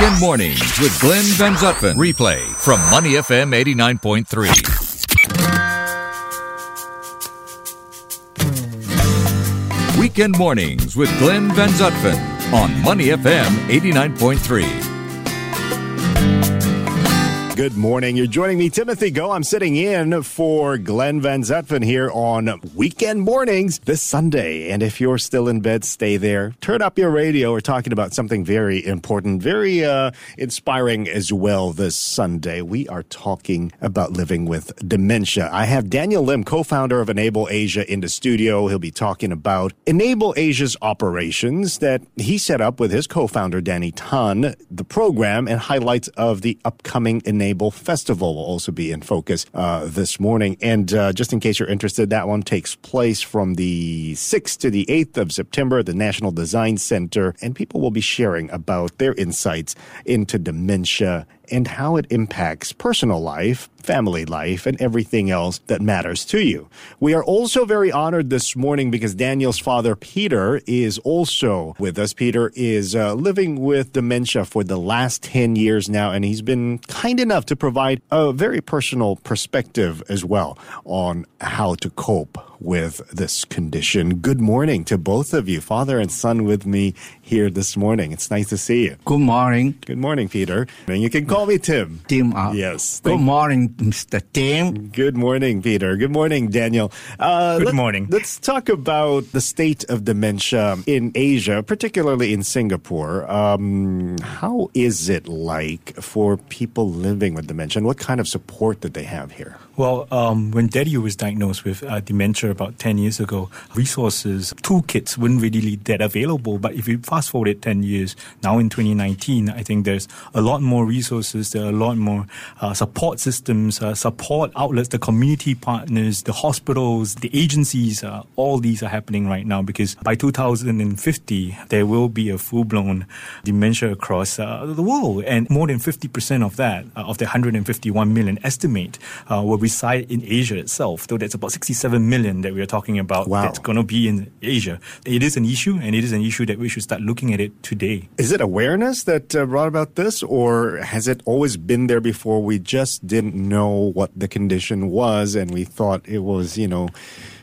Weekend mornings with Glenn Van Zutphen. Replay from Money FM 89.3. Weekend mornings with Glenn Van Zutphen on Money FM 89.3. Good morning. You're joining me, Timothy Go. I'm sitting in for Glenn Van Zutphen here on weekend mornings this Sunday. And if you're still in bed, stay there. Turn up your radio. We're talking about something very important, very uh, inspiring as well this Sunday. We are talking about living with dementia. I have Daniel Lim, co-founder of Enable Asia, in the studio. He'll be talking about Enable Asia's operations that he set up with his co-founder, Danny Tan, the program and highlights of the upcoming Enable Festival will also be in focus uh, this morning. And uh, just in case you're interested, that one takes place from the 6th to the 8th of September at the National Design Centre. And people will be sharing about their insights into dementia and how it impacts personal life, family life, and everything else that matters to you. We are also very honored this morning because Daniel's father, Peter, is also with us. Peter is uh, living with dementia for the last 10 years now, and he's been kind enough to provide a very personal perspective as well on how to cope with this condition. Good morning to both of you, father and son, with me here this morning. It's nice to see you. Good morning. Good morning, Peter. And you can call me Tim. Tim. Uh, yes. Good morning, Mr. Tim. Good morning, Peter. Good morning, Daniel. Uh, Good let, morning. Let's talk about the state of dementia in Asia, particularly in Singapore. Um, how is it like for people living with dementia? And what kind of support did they have here? Well, um, when Daddy was diagnosed with uh, dementia about 10 years ago, resources, toolkits weren't really that available. But if you fast forward 10 years, now in 2019, I think there's a lot more resources, there are a lot more uh, support systems, uh, support outlets, the community partners, the hospitals, the agencies, uh, all these are happening right now because by 2050, there will be a full blown dementia across uh, the world. And more than 50% of that, uh, of the 151 million estimate, will be reside in Asia itself, though that's about 67 million that we are talking about wow. that's going to be in Asia. It is an issue, and it is an issue that we should start looking at it today. Is it awareness that uh, brought about this, or has it always been there before? We just didn't know what the condition was, and we thought it was, you know,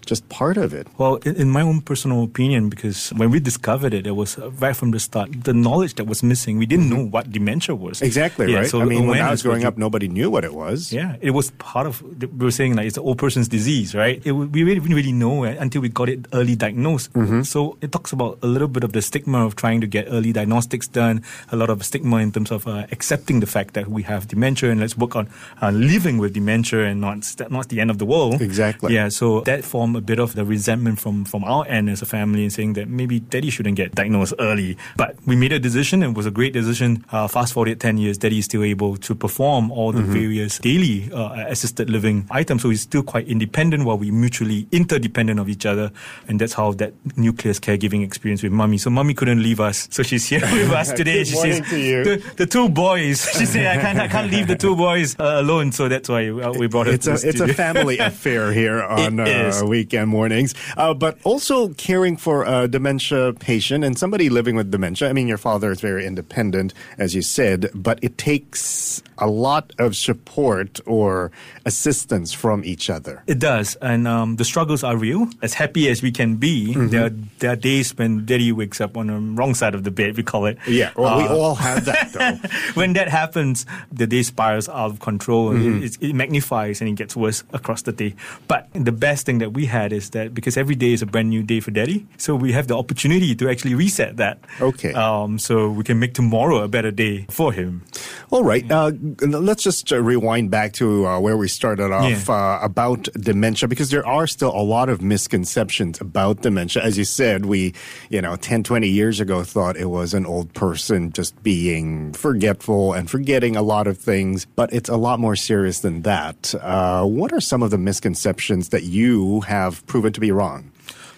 just part of it? Well, in, my own personal opinion, because when we discovered it, it was right from the start the knowledge that was missing. We didn't mm-hmm. know what dementia was. Exactly yeah, right. So I mean, when I was growing up, nobody knew what it was. Yeah, it was part of. We were saying like it's an old person's disease, right? It, we really didn't really know it until we got it early diagnosed. Mm-hmm. So it talks about a little bit of the stigma of trying to get early diagnostics done. A lot of stigma in terms of uh, accepting the fact that we have dementia and let's work on uh, living with dementia and not not the end of the world. Exactly. Yeah. So that form a bit of the resentment from from our end as a family and saying that maybe daddy shouldn't get diagnosed early. But we made a decision and it was a great decision. Uh, fast forward 10 years, daddy is still able to perform all the mm-hmm. various daily uh, assisted living items. So he's still quite independent while we mutually interdependent of each other. And that's how that nucleus caregiving experience with mommy. So mommy couldn't leave us. So she's here with us today. she says, the, the, two boys. She said, I can't, I can't leave the two boys uh, alone. So that's why uh, we brought her it's a, It's a family affair here on uh, weekend mornings, uh, but also caring for a dementia patient and somebody living with dementia. I mean, your father is very independent, as you said, but it takes a lot of support or assistance from each other. It does, and um, the struggles are real. As happy as we can be, mm-hmm. there, are, there are days when Daddy wakes up on the wrong side of the bed. We call it. Yeah, well, uh, we all have that though. when that happens, the day spirals out of control. Mm-hmm. It, it, magnifies and it gets worse across the day. But the best thing that we had is that because every day is a brand new day for daddy, so we have the opportunity to actually reset that. Okay. Um, so we can make tomorrow a better day for him. All right. Uh, let's just uh, rewind back to uh, where we started off yeah. Uh, about dementia, because there are still a lot of misconceptions about dementia. As you said, we, you know, 10, 20 years ago thought it was an old person just being forgetful and forgetting a lot of things, but it's a lot more serious than that. Uh, what are some of the misconceptions that you have proven to be wrong?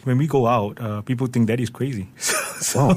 when we go out, uh, people think that is crazy. So,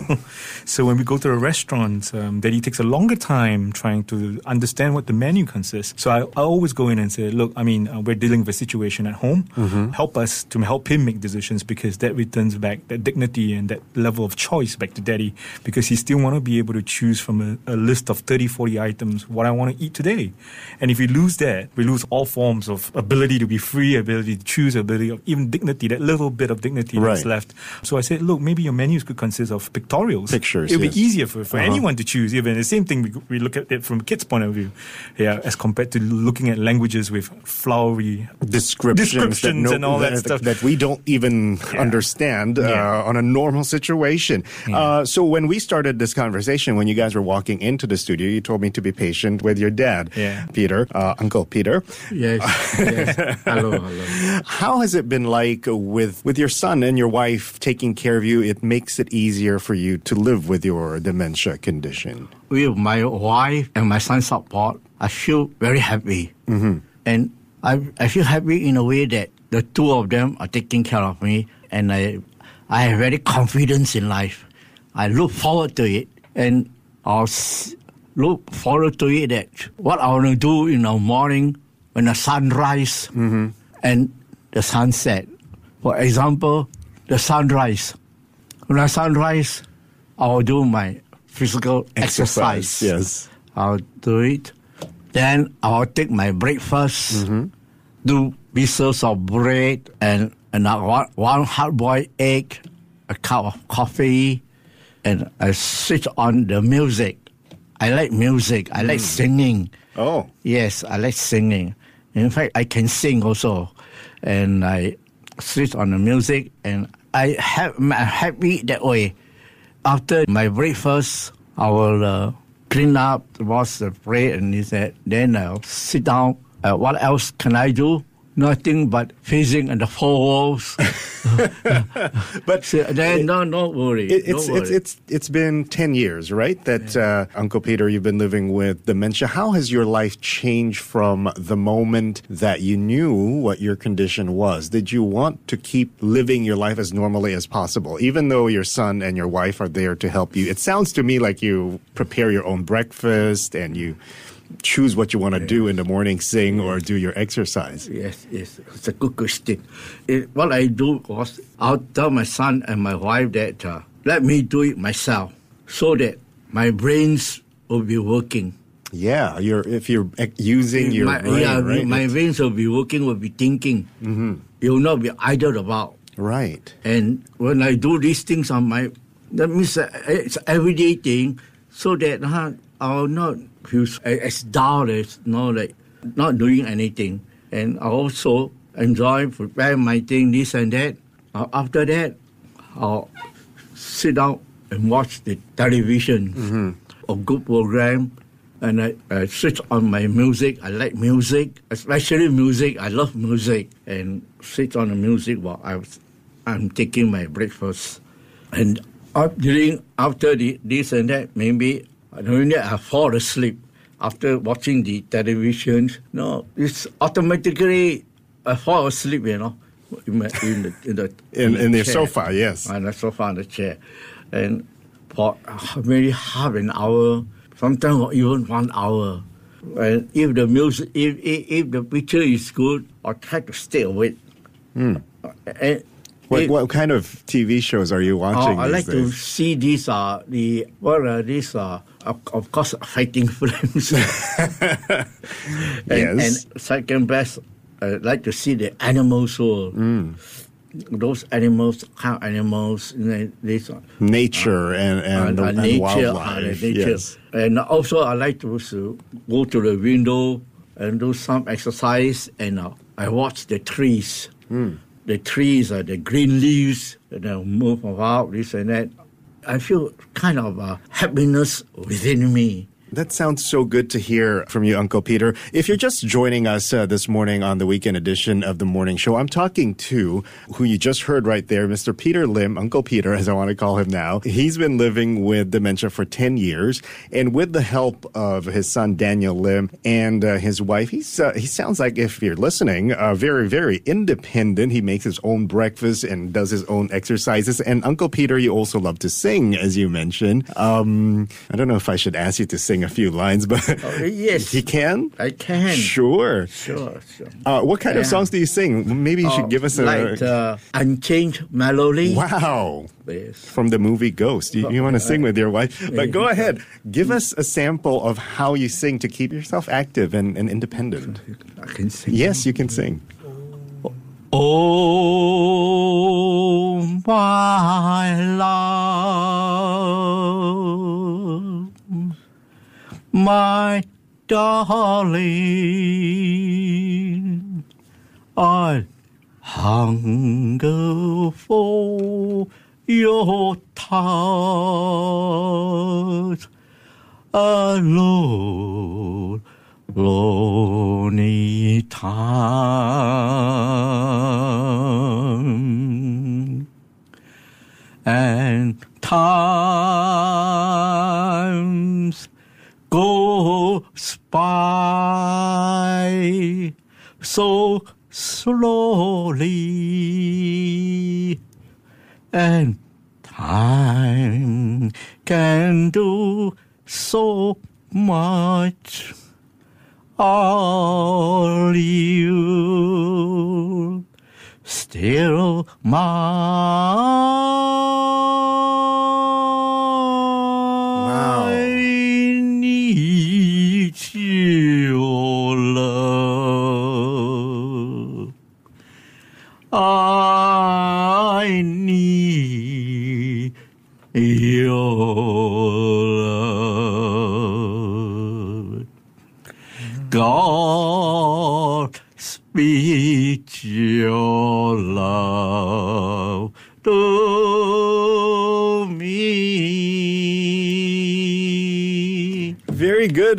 so when we go to a restaurant, um, Daddy takes a longer time trying to understand what the menu consists. So I, I always go in and say, look, I mean, uh, we're dealing with a situation at home. Help us to help him make decisions because that returns back that dignity and that level of choice back to Daddy because he still want to be able to choose from a, a list of 30, 40 items what I want to eat today. And if we lose that, we lose all forms of ability to be free, ability to choose, ability of even dignity, that little bit of dignity that's left. So I said, look, maybe your menus could consist of pictorials. Pictures, It would yes. be easier for, for Uh-huh. anyone to choose. Even the same thing, we, we look at it from a kid's point of view, yeah, as compared to looking at languages with flowery descriptions, Descriptions that and all that stuff. that we don't even understand uh, Yeah. on a normal situation. Uh, so when we started this conversation, when you guys were walking into the studio, you told me to be patient with your dad, Yeah. Peter, uh, Uncle Peter. Yes, yes. Hello, hello. How has it been like with with your son and your wife taking care of you? It makes it easier for you to live with your dementia condition. With my wife and my son's support, I feel very happy. Mm-hmm. And I, I feel happy in a way that the two of them are taking care of me, and I, I have very confidence in life. I look forward to it, and I'll look forward to it that what I want to do in the morning when the sun rise and the sunset. For example, the sunrise. When the sunrise, I'll do my physical exercise. yes. I'll do it. Then I'll take my breakfast, mm-hmm. do pieces of bread and, and one, one hard boiled egg, a cup of coffee, and I switch on the music. I like music. I like mm. singing. Oh, Yes, I like singing. In fact, I can sing also, and I switch on the music, and I have I'm happy that way. After my breakfast, I will uh, clean up, wash the plate, and this that. Then I'll sit down. Uh, what else can I do? Nothing but facing and the four walls. but So then, no, don't worry. It, it's, worry. it's it's it's been ten years, right? That uh, Uncle Peter, you've been living with dementia. How has your life changed from the moment that you knew what your condition was? Did you want to keep living your life as normally as possible, even though your son and your wife are there to help you? It sounds to me like you prepare your own breakfast and you choose what you want to do in the morning, sing or do your exercise. Yes, yes, it's a good question. It, what I do was I'll tell my son and my wife that uh, let me do it myself, so that my brains will be working. Yeah, you're if you're using your my, brain, yeah, right? my brains will be working, will be thinking. Mm-hmm. It will not be idle about. right. And when I do these things on my, that means uh, it's everyday thing, so that uh, I'll not feel as dull as you know, like not doing anything. And I also enjoy prepare my thing, this and that. Uh, after that, I'll sit down and watch the television, a good program. And I, I switch on my music. I like music, especially music. I love music, and sit on the music while I was, I'm taking my breakfast. And up during after the, this and that, maybe during that I fall asleep after watching the television. No, it's automatically I fall asleep. You know, in, my, in the in the In- in the sofa, yes. on the sofa on the chair, and for maybe half an hour, sometimes even one hour. And if the music, if, if, if the picture is good, I'll try to stay awake. And Hmm. What, if- what kind of TV shows are you Oh, watching? I these like to see these uh the what are these uh of, of course fighting films. and, Yes. and second best, I like to see the animals world. Hmm. Those animals, of animals, you know, these uh, nature and and, the, uh, and nature, uh, wildlife. the nature. Yes. And also, I like to uh, go to the window and do some exercise, and uh, I watch the trees. Hmm. The trees, uh, the green leaves, and they move about this and that. I feel kind of a happiness within me. That sounds so good to hear from you, Uncle Peter. If you're just joining us uh, this morning on the weekend edition of the morning show, I'm talking to who you just heard right there, Mr. Peter Lim, Uncle Peter, as I want to call him now. He's been living with dementia for 10 years, and with the help of his son Daniel Lim and uh, his wife, he's uh, he sounds like, if you're listening, uh, very, very independent. He makes his own breakfast and does his own exercises. And Uncle Peter, you also love to sing, as you mentioned. Um, I don't know if I should ask you to sing a few lines, but Oh, yes. he can. I can. Sure. Sure, sure. Uh, what kind of songs do you sing? Maybe you Oh, should give us a like uh, Unchained Melody. wow Yes. from the movie Ghost. You, you want to sing with your wife, but go ahead. Give us a sample of how you sing to keep yourself active and, and independent. I can sing. Yes, you can sing. Oh, my love, my darling, I hunger for your touch alone, lonely time. And times and time can do so much. All you still mine. I Need your love. I need your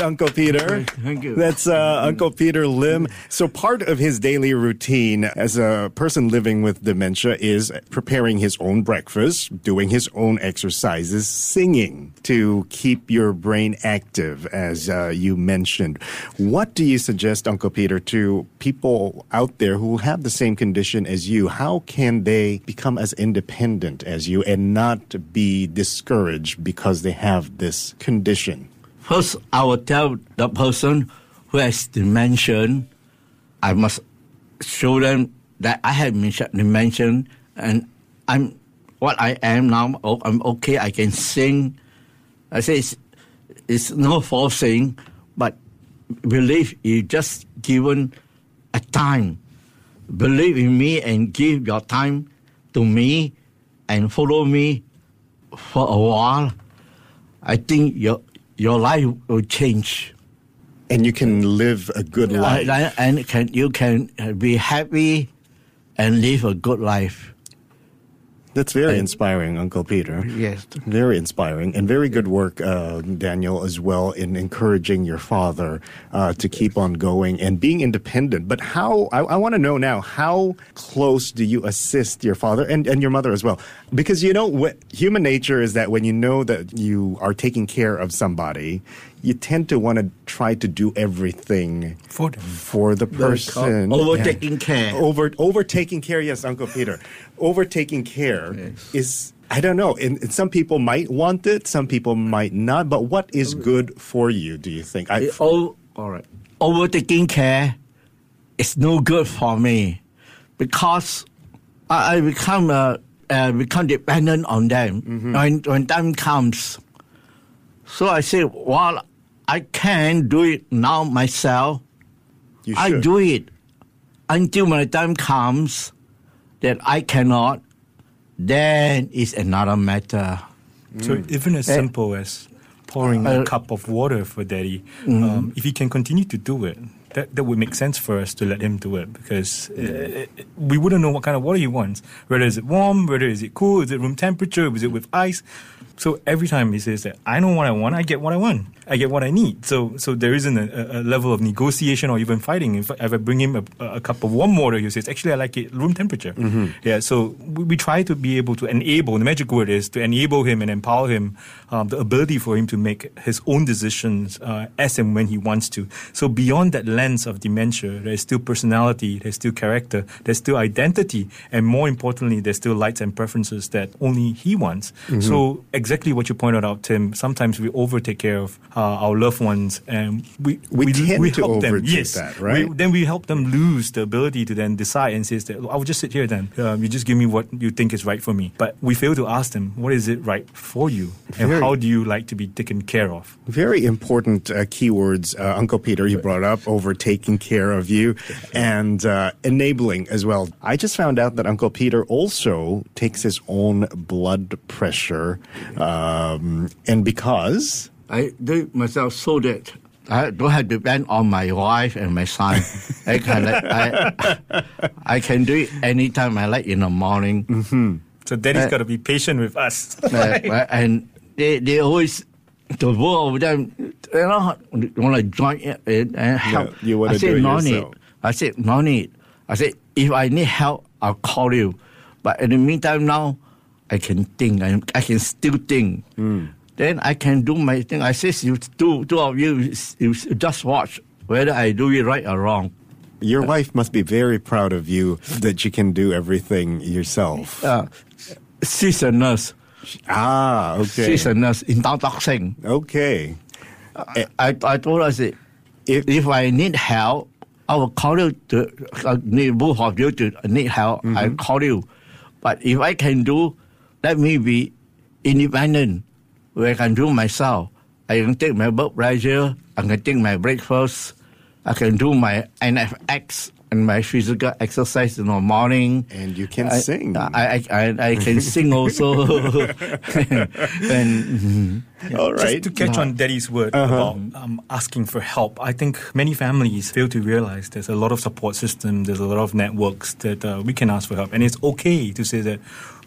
Uncle Peter. Thank you. That's uh, Uncle Peter Lim. So, part of his daily routine as a person living with dementia is preparing his own breakfast, doing his own exercises, singing to keep your brain active, as uh, you mentioned. What do you suggest, Uncle Peter, to people out there who have the same condition as you? How can they become as independent as you and not be discouraged because they have this condition? First, I will tell the person who has dementia, I must show them that I have dementia- and I'm what I am now. oh, I'm okay. I can sing. I say it's, it's no forcing, but believe you just given a time. Believe in me and give your time to me and follow me for a while. I think your your life will change. And you can live a good life. And can you can be happy and live a good life. That's very inspiring, Uncle Peter. Yes. Very inspiring and very good work, uh, Daniel, as well, in encouraging your father uh, to keep on going and being independent. But how, I, I want to know now, how close do you assist your father and, and your mother as well? Because, you know, what, human nature is that when you know that you are taking care of somebody, you tend to want to try to do everything For for the person. Overtaking care. Over overtaking care, yes, Uncle Peter. Overtaking care Yes. is I don't know. And, and some people might want it, some people might not. But what is good for you? Do you think? I, Oh, all right. Overtaking care is no good for me because I, I become uh, uh, become dependent on them when when time comes. So I say, well, I can do it now myself. you I should. do it until my time comes that I cannot. Then it's another matter. So even as simple as pouring Uh, a cup of water for daddy, um, if he can continue to do it, that, that would make sense for us to let him do it because uh, we wouldn't know what kind of water he wants. Whether is it warm, whether is it cool, is it room temperature, is it with ice? So every time he says that I know what I want, I get what I want. I get what I need. So so there isn't a, a level of negotiation or even fighting. If, if I bring him a, a, cup of warm water, he says, actually, I like it room temperature. Mm-hmm. Yeah. So we, we, try to be able to enable. The magic word is to enable him and empower him, um, the ability for him to make his own decisions uh, as and when he wants to. So beyond that lens of dementia, there's still personality, there's still character, there's still identity, and more importantly, there's still likes and preferences that only he wants. Mm-hmm. So exactly what you pointed out, Tim. Sometimes we overtake care of. Uh, our loved ones, and we we, we tend we to help them. Yes, that, right? We, then we help them lose the ability to then decide and say that I will just sit here. Then um, you just give me what you think is right for me. But we fail to ask them what is it right for you, and how do you like to be taken care of? Very important uh, keywords, uh, Uncle Peter. You brought up over taking care of you and uh, enabling as well. I just found out that Uncle Peter also takes his own blood pressure, um, and because I do myself so that I don't have to depend on my wife and my son. I can I, I can do it anytime I like in the morning. Mm-hmm. So daddy's uh, got to be patient with us. uh, and they they always the both of them you know want to join in and help. Yeah, you want to do it no yourself. Need. I said no need. I said if I need help, I'll call you. But in the meantime, now I can think. I, I can still think. Mm then I can do my thing. I say, you two, two of you, you just watch whether I do it right or wrong. Your wife must be very proud of you that you can do everything yourself. Uh, she's a nurse. Ah, okay. She's a nurse in Dao Okay. I, I, I told her, I said, if, if I need help, I will call you to uh, need both of you to need help. Mm-hmm. I call you. But if I can do, let me be independent where I can do myself. I can take my blood pressure, I can take my breakfast, I can do my NFX and my physical exercise in the morning. And you can I, sing. I, I, I, can sing also. and, All right. Just to catch on Daddy's word uh-huh. about um, asking for help, I think many families fail to realize there's a lot of support system, there's a lot of networks that uh, we can ask for help. And it's okay to say that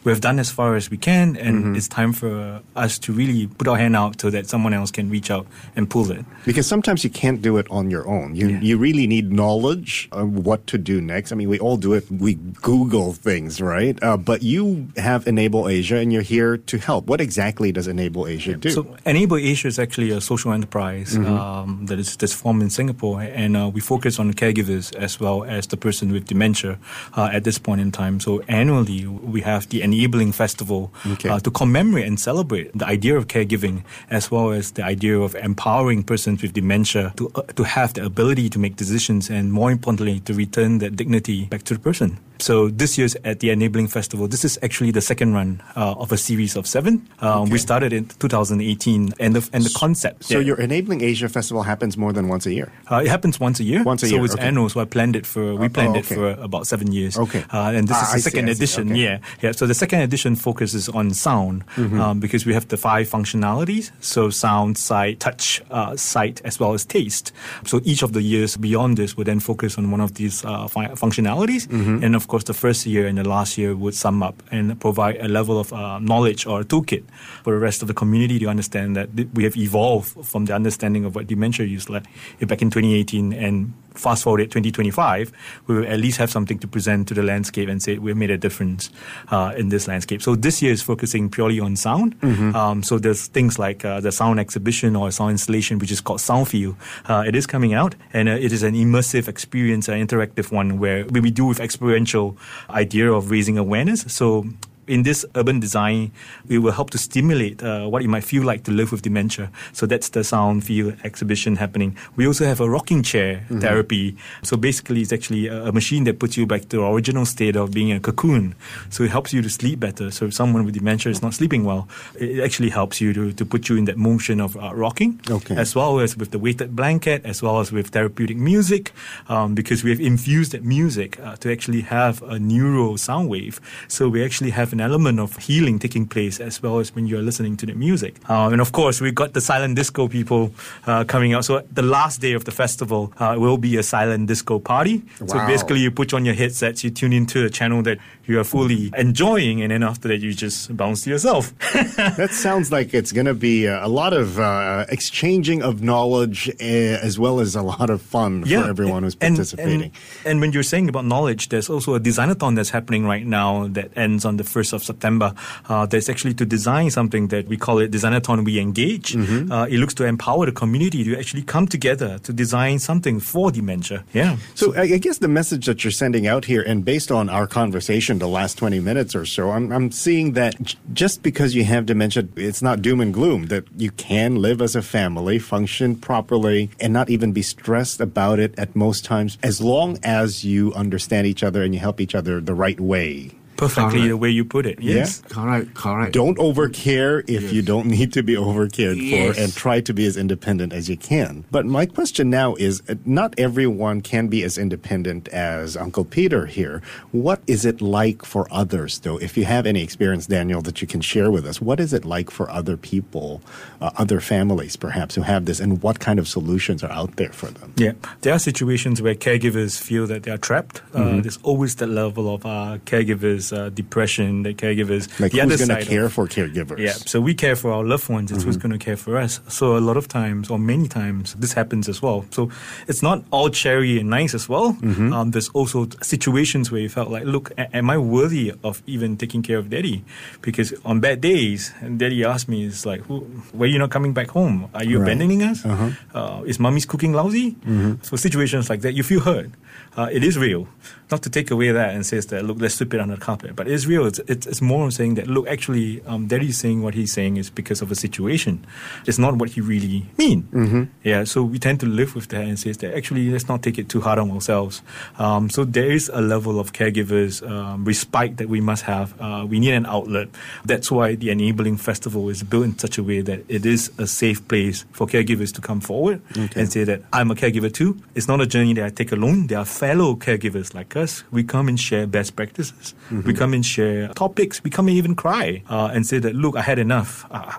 we've done as far as we can, and mm-hmm. it's time for us to really put our hand out so that someone else can reach out and pull it. Because sometimes you can't do it on your own. You yeah. you really need knowledge of what to do next. I mean, we all do it. We Google things, right? Uh, but you have Enable Asia, and you're here to help. What exactly does Enable Asia do? So Enable Asia is actually a social enterprise mm-hmm. um, that is that's formed in Singapore, and uh, we focus on caregivers as well as the person with dementia uh, at this point in time. So annually, we have the enabling festival okay. uh, to commemorate and celebrate the idea of caregiving as well as the idea of empowering persons with dementia to, uh, to have the ability to make decisions and more importantly to return that dignity back to the person. So this year's at the Enabling Festival, this is actually the second run uh, of a series of seven. Um, okay. We started in 2018, and the and the concept. So yeah. your Enabling Asia Festival happens more than once a year. Uh, it happens once a year. Once a so year. So it's okay. annual. So I planned it for we oh, planned oh, okay. it for about seven years. Okay. Uh, and this ah, is the I second see, edition. Yeah, yeah. So the second edition focuses on sound mm-hmm. um, because we have the five functionalities. So sound, sight, touch, uh, sight, as well as taste. So each of the years beyond this would then focus on one of these uh, functionalities. Mm-hmm. And of course, the first year and the last year would sum up and provide a level of uh, knowledge or a toolkit for the rest of the community to understand that we have evolved from the understanding of what dementia is like back in 2018 and fast forward 2025, we will at least have something to present to the landscape and say we've made a difference uh, in this landscape. So this year is focusing purely on sound. Mm-hmm. Um, so there's things like uh, the sound exhibition or sound installation, which is called Soundfield. Uh, it is coming out, and uh, it is an immersive experience, an interactive one where we do with experiential idea of raising awareness. So in this urban design, we will help to stimulate uh, what it might feel like to live with dementia. So that's the sound field exhibition happening. We also have a rocking chair mm-hmm. therapy. So basically, it's actually a, a, machine that puts you back to the original state of being a cocoon. So it helps you to sleep better. So if someone with dementia is not sleeping well, it actually helps you to, to put you in that motion of uh, rocking, okay. as well as with the weighted blanket, as well as with therapeutic music, um, because we have infused that music uh, to actually have a neural sound wave. So we actually have an element of healing taking place as well as when you're listening to the music. Uh, and of course, we got the silent disco people uh, coming out. So the last day of the festival uh, will be a silent disco party. So basically, you put on your headsets, you tune into a channel that you are fully enjoying, and then after that, you just bounce to yourself. That sounds like it's going to be a, lot of uh, exchanging of knowledge uh, as well as a lot of fun for everyone who's participating. And, and when you're saying about knowledge, there's also a designathon that's happening right now that ends on the 1st of September. Uh, that's actually to design something that we call it Designathon We Engage. Mm-hmm. Uh, it looks to empower the community to actually come together to design something for dementia. Yeah. So I I guess the message that you're sending out here, and based on our conversation the last 20 minutes or so, I'm, I'm seeing that j- just because you have dementia, it's not doom and gloom, that you can live as a family, function properly, and not even be stressed about it at most times, as long as you understand each other and you help each other the right way. Perfectly Correct. the way you put it. Yes. Correct, correct. Don't overcare if you don't need to be overcared Yes. for, and try to be as independent as you can. But my question now is uh, not everyone can be as independent as Uncle Peter here. What is it like for others, though? If you have any experience, Daniel, that you can share with us, what is it like for other people, uh, other families perhaps, who have this, and what kind of solutions are out there for them? Yeah, there are situations where caregivers feel that they are trapped. Mm-hmm. Uh, there's always that level of uh, caregivers' uh, depression, the caregivers, Like, the other who's going to of- care for caregivers? Yeah, so we care for our loved ones. It's who's Mm-hmm. going to care for us. So a lot of times, or many times, this happens as well. So it's not all cherry and nice as well. Mm-hmm. Um, there's also situations where you felt like, look, a- am I worthy of even taking care of daddy? Because on bad days, and daddy asked me, "Is like, who, why are you not coming back home? Are you Right. abandoning us? Uh-huh. Uh, is mommy's cooking lousy? Mm-hmm. So situations like that, you feel hurt. Uh, it is real. Not to take away that and says that look, let's sweep it under the carpet, but it's real. It's, it's, it's more of saying that look, actually, um, Daddy's saying what he's saying is because of a situation. It's not what he really mean. Mm-hmm. Yeah. So we tend to live with that and says that actually, let's not take it too hard on ourselves. Um, so there is a level of caregivers um, respite that we must have. Uh, we need an outlet. That's why the enabling festival is built in such a way that it is a safe place for caregivers to come forward and say that I'm a caregiver too. It's not a journey that I take alone. There fellow caregivers like us. We come and share best practices. We come and share topics. We come and even cry uh, and say that, look, I had enough. Uh,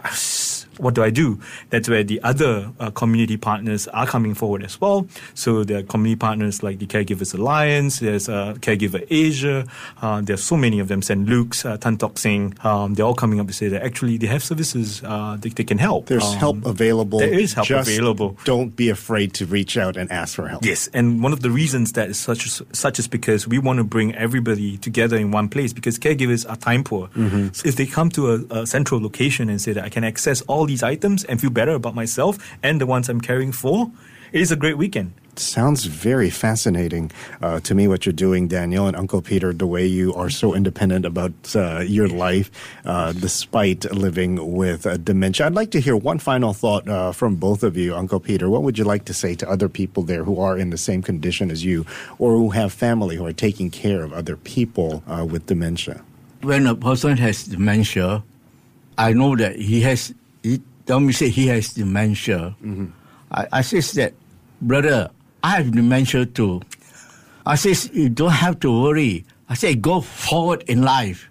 what do I do? That's where the other uh, community partners are coming forward as well. So there are community partners like the Caregivers Alliance, there's uh, Caregiver Asia, uh, there's so many of them, St. Luke's, uh, Tan Tock Seng, um, they're all coming up to say that actually they have services uh, that they can help. There's Um, help available. There is help Just available. Don't be afraid to reach out and ask for help. Yes, and one of the reasons that is such such is because we want to bring everybody together in one place because caregivers are time poor. So if they come to a, a central location and say that I can access all these items and feel better about myself and the ones I'm caring for, it is a great weekend. Sounds very fascinating uh, to me what you're doing, Daniel and Uncle Peter. The way you are so independent about uh, your life, uh, despite living with uh, dementia. I'd like to hear one final thought uh, from both of you, Uncle Peter. What would you like to say to other people there who are in the same condition as you, or who have family who are taking care of other people uh, with dementia? when a person has dementia, I know that he has. He tell me say he has dementia. Mm-hmm. I, I says that, brother, I have dementia too. I says you don't have to worry. I say go forward in life,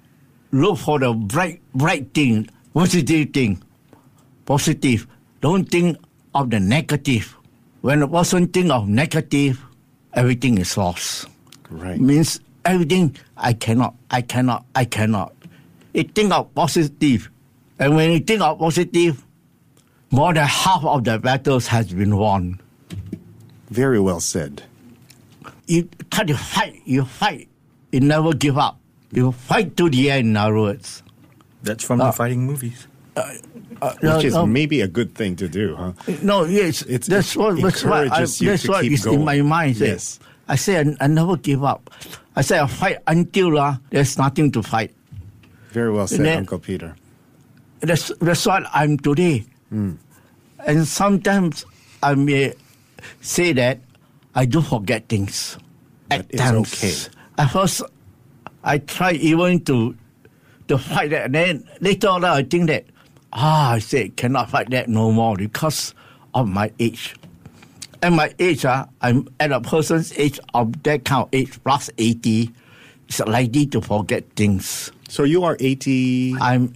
look for the bright, bright thing, positive thing, positive. Don't think of the negative. When a person think of negative, everything is lost Right. means everything I cannot, I cannot, I cannot. It think of positive, and when you think of positive, more than half of the battles has been won. Very well said. You try to fight, you fight, you never give up. You fight to the end. In other words, That's from Uh, the fighting movies. uh, Which is no, maybe a good thing to do, huh? no, yes, It's- that's it what that's what, I, encourages you that's to what keep is going. in my mind. say. Yes. I say I, I never give up. I say I fight until uh, there's nothing to fight. Very well said, then- Uncle Peter. That's that's what I'm today. And sometimes I may say that I do forget things. At But times. okay. At first, I try even to to fight that. And then later on, I think that ah, I say cannot fight that no more because of my age. At my age, ah, I'm at a person's age of that kind of age plus eighty. it's likely to forget things. So you are 80, I'm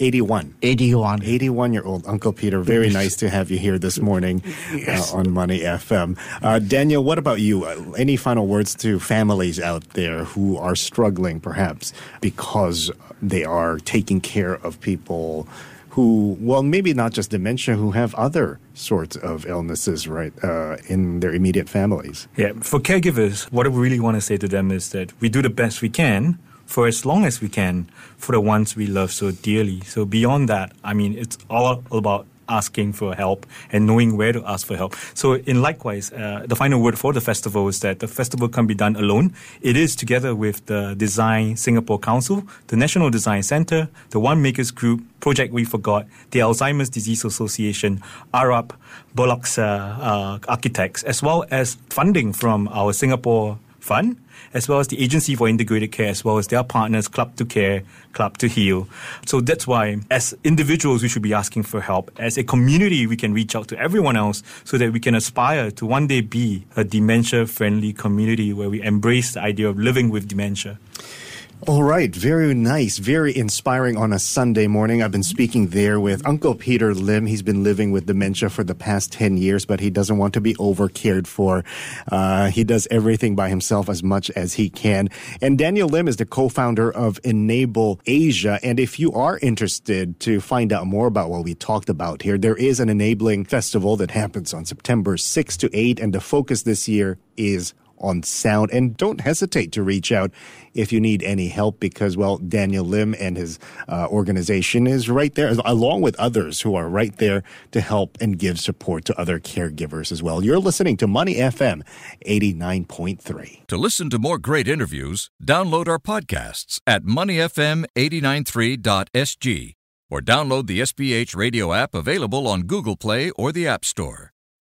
81. 81. 81 year old Uncle Peter. Very nice to have you here this morning uh, on Money FM. Uh, Daniel, what about you? Uh, any final words to families out there who are struggling perhaps because they are taking care of people who, well, maybe not just dementia, who have other sorts of illnesses, right, uh, in their immediate families? Yeah, for caregivers, what I really want to say to them is that we do the best we can for as long as we can for the ones we love so dearly. So beyond that, I mean, it's all about asking for help and knowing where to ask for help. So, in likewise, uh, the final word for the festival is that the festival can't be done alone. It is together with the Design Singapore Council, the National Design Centre, the One Makers Group, Project We Forgot, the Alzheimer's Disease Association, Arup, Bullocks uh, Architects, as well as funding from our Singapore Fund as well as the Agency for Integrated Care, as well as their partners, Club to Care, Club to Heal. So that's why, as individuals, we should be asking for help. As a community, we can reach out to everyone else so that we can aspire to one day be a dementia friendly community where we embrace the idea of living with dementia. All right, very nice, very inspiring on a Sunday morning. I've been speaking there with Uncle Peter Lim. He's been living with dementia for the past 10 years, but he doesn't want to be over cared for. Uh, he does everything by himself as much as he can. And Daniel Lim is the co-founder of Enable Asia. And if you are interested to find out more about what we talked about here, there is an enabling festival that happens on September 6 to 8. And the focus this year is on sound. And don't hesitate to reach out if you need any help because, well, Daniel Lim and his uh, organization is right there, along with others who are right there to help and give support to other caregivers as well. You're listening to Money FM 89.3. To listen to more great interviews, download our podcasts at moneyfm893.sg or download the SPH radio app available on Google Play or the App Store.